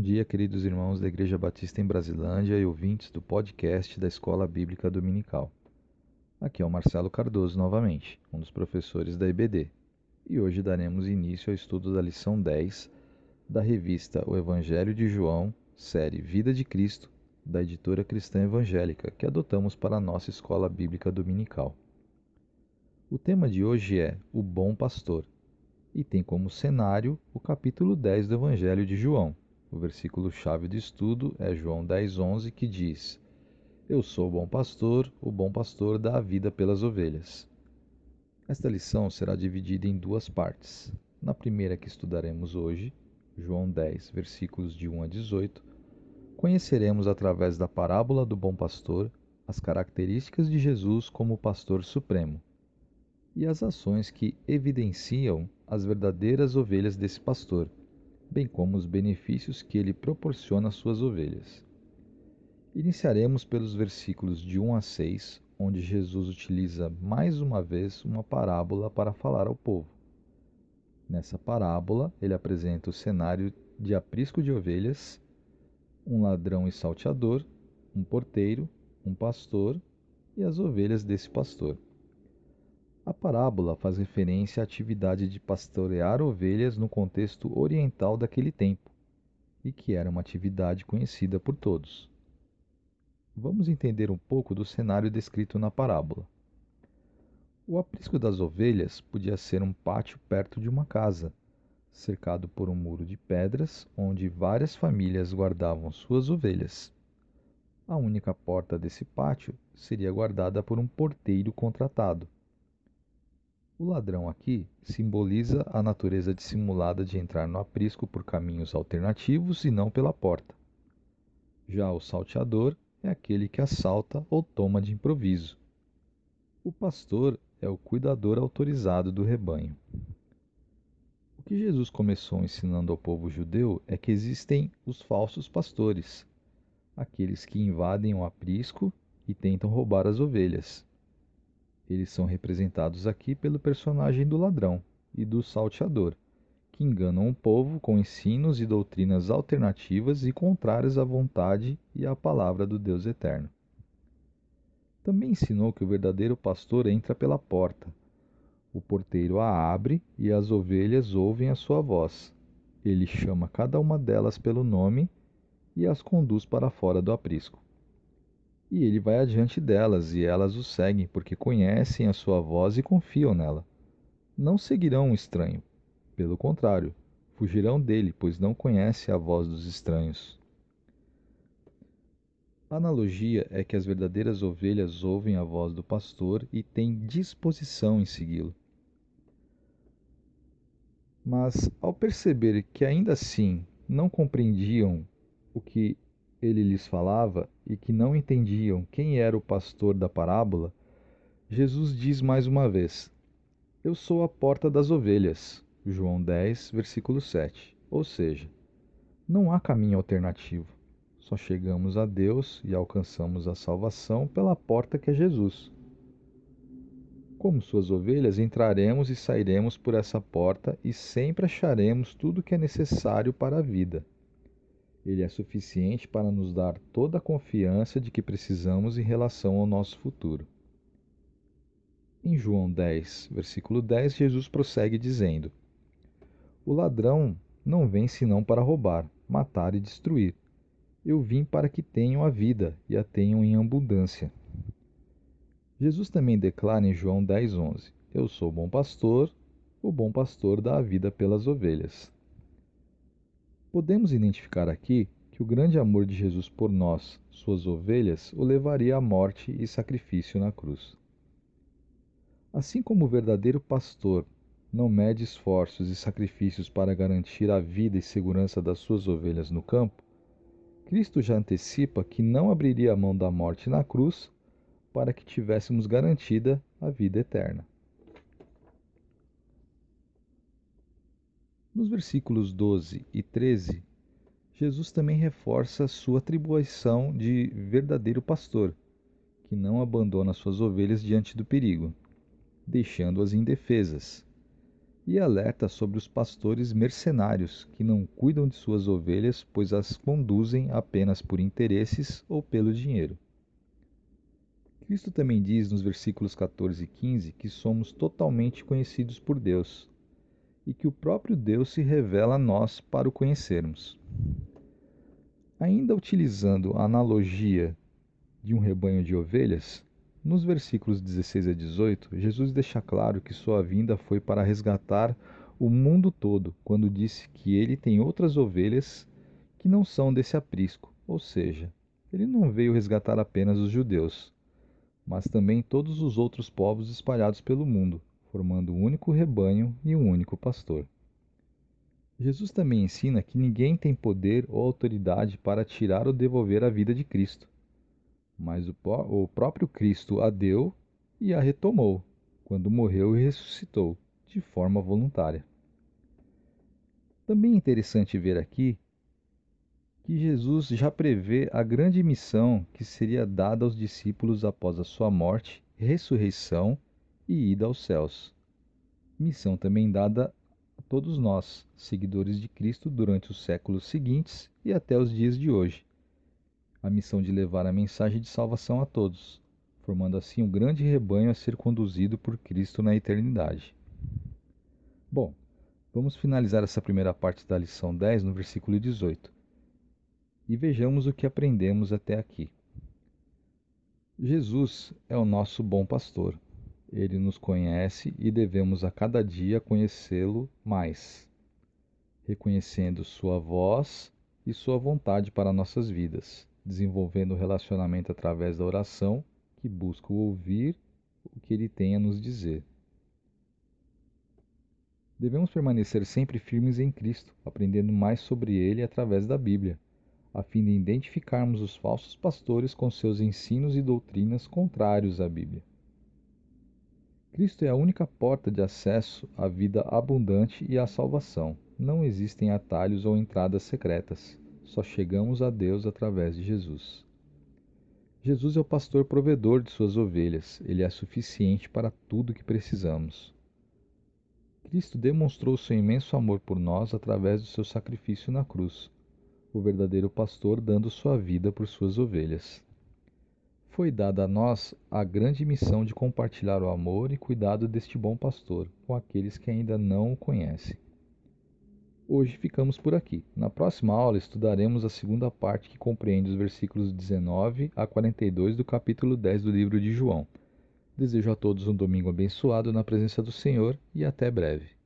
Bom dia, queridos irmãos da Igreja Batista em Brasilândia e ouvintes do podcast da Escola Bíblica Dominical. Aqui é o Marcelo Cardoso novamente, um dos professores da IBD, e hoje daremos início ao estudo da lição 10 da revista O Evangelho de João, série Vida de Cristo, da editora cristã evangélica, que adotamos para a nossa Escola Bíblica Dominical. O tema de hoje é O Bom Pastor e tem como cenário o capítulo 10 do Evangelho de João o versículo-chave de estudo é João 10,11, que diz: Eu sou o bom pastor, o bom pastor dá a vida pelas ovelhas. Esta lição será dividida em duas partes. Na primeira que estudaremos hoje, João 10, versículos de 1 a 18, conheceremos através da parábola do bom pastor as características de Jesus como pastor supremo e as ações que evidenciam as verdadeiras ovelhas desse pastor bem como os benefícios que ele proporciona às suas ovelhas. Iniciaremos pelos versículos de 1 a 6, onde Jesus utiliza mais uma vez uma parábola para falar ao povo. Nessa parábola, ele apresenta o cenário de aprisco de ovelhas, um ladrão e salteador, um porteiro, um pastor e as ovelhas desse pastor. A parábola faz referência à atividade de pastorear ovelhas no contexto oriental daquele tempo, e que era uma atividade conhecida por todos. Vamos entender um pouco do cenário descrito na parábola. O aprisco das ovelhas podia ser um pátio perto de uma casa, cercado por um muro de pedras, onde várias famílias guardavam suas ovelhas. A única porta desse pátio seria guardada por um porteiro contratado o ladrão aqui simboliza a natureza dissimulada de entrar no aprisco por caminhos alternativos e não pela porta. Já o salteador é aquele que assalta ou toma de improviso. O pastor é o cuidador autorizado do rebanho. O que Jesus começou ensinando ao povo judeu é que existem os falsos pastores, aqueles que invadem o aprisco e tentam roubar as ovelhas. Eles são representados aqui pelo personagem do ladrão e do salteador, que enganam o povo com ensinos e doutrinas alternativas e contrárias à vontade e à palavra do Deus eterno. Também ensinou que o verdadeiro pastor entra pela porta. O porteiro a abre e as ovelhas ouvem a sua voz. Ele chama cada uma delas pelo nome e as conduz para fora do aprisco e ele vai adiante delas, e elas o seguem, porque conhecem a sua voz e confiam nela. Não seguirão um estranho. Pelo contrário, fugirão dele, pois não conhecem a voz dos estranhos. A analogia é que as verdadeiras ovelhas ouvem a voz do pastor e têm disposição em segui-lo. Mas, ao perceber que ainda assim não compreendiam o que ele lhes falava e que não entendiam quem era o pastor da parábola, Jesus diz mais uma vez: Eu sou a porta das ovelhas. João 10, versículo 7. Ou seja, não há caminho alternativo. Só chegamos a Deus e alcançamos a salvação pela porta que é Jesus. Como suas ovelhas, entraremos e sairemos por essa porta e sempre acharemos tudo o que é necessário para a vida. Ele é suficiente para nos dar toda a confiança de que precisamos em relação ao nosso futuro. Em João 10, versículo 10, Jesus prossegue dizendo: O ladrão não vem senão para roubar, matar e destruir. Eu vim para que tenham a vida e a tenham em abundância. Jesus também declara em João 10:11: Eu sou o bom pastor, o bom pastor dá a vida pelas ovelhas. Podemos identificar aqui que o grande amor de Jesus por nós, suas ovelhas, o levaria à morte e sacrifício na cruz. Assim como o verdadeiro pastor não mede esforços e sacrifícios para garantir a vida e segurança das suas ovelhas no campo, Cristo já antecipa que não abriria a mão da morte na cruz para que tivéssemos garantida a vida eterna. Nos versículos 12 e 13, Jesus também reforça sua atribuição de verdadeiro pastor, que não abandona suas ovelhas diante do perigo, deixando-as indefesas. e alerta sobre os pastores mercenários que não cuidam de suas ovelhas, pois as conduzem apenas por interesses ou pelo dinheiro. Cristo também diz nos versículos 14 e 15 que somos totalmente conhecidos por Deus e que o próprio Deus se revela a nós para o conhecermos. Ainda utilizando a analogia de um rebanho de ovelhas, nos versículos 16 a 18, Jesus deixa claro que sua vinda foi para resgatar o mundo todo, quando disse que ele tem outras ovelhas que não são desse aprisco, ou seja, ele não veio resgatar apenas os judeus, mas também todos os outros povos espalhados pelo mundo, formando um único rebanho e um único pastor. Jesus também ensina que ninguém tem poder ou autoridade para tirar ou devolver a vida de Cristo mas o, o próprio Cristo a deu e a retomou, quando morreu e ressuscitou, de forma voluntária. Também é interessante ver aqui que Jesus já prevê a grande missão que seria dada aos discípulos após a sua morte, ressurreição e ida aos céus. Missão também dada a todos nós, seguidores de Cristo, durante os séculos seguintes e até os dias de hoje a missão de levar a mensagem de salvação a todos, formando assim um grande rebanho a ser conduzido por Cristo na eternidade. Bom, vamos finalizar essa primeira parte da lição 10 no versículo 18 e vejamos o que aprendemos até aqui. Jesus é o nosso bom pastor. Ele nos conhece e devemos a cada dia conhecê-lo mais, reconhecendo sua voz e sua vontade para nossas vidas desenvolvendo o relacionamento através da oração, que busca ouvir o que ele tem a nos dizer. Devemos permanecer sempre firmes em Cristo, aprendendo mais sobre ele através da Bíblia, a fim de identificarmos os falsos pastores com seus ensinos e doutrinas contrários à Bíblia. Cristo é a única porta de acesso à vida abundante e à salvação. Não existem atalhos ou entradas secretas. Só chegamos a Deus através de Jesus. Jesus é o pastor provedor de suas ovelhas, ele é suficiente para tudo que precisamos. Cristo demonstrou seu imenso amor por nós através do seu sacrifício na cruz, o verdadeiro pastor dando sua vida por suas ovelhas. Foi dada a nós a grande missão de compartilhar o amor e cuidado deste bom pastor com aqueles que ainda não o conhecem. Hoje ficamos por aqui. Na próxima aula estudaremos a segunda parte que compreende os versículos 19 a 42 do capítulo 10 do livro de João. Desejo a todos um domingo abençoado na presença do Senhor e até breve.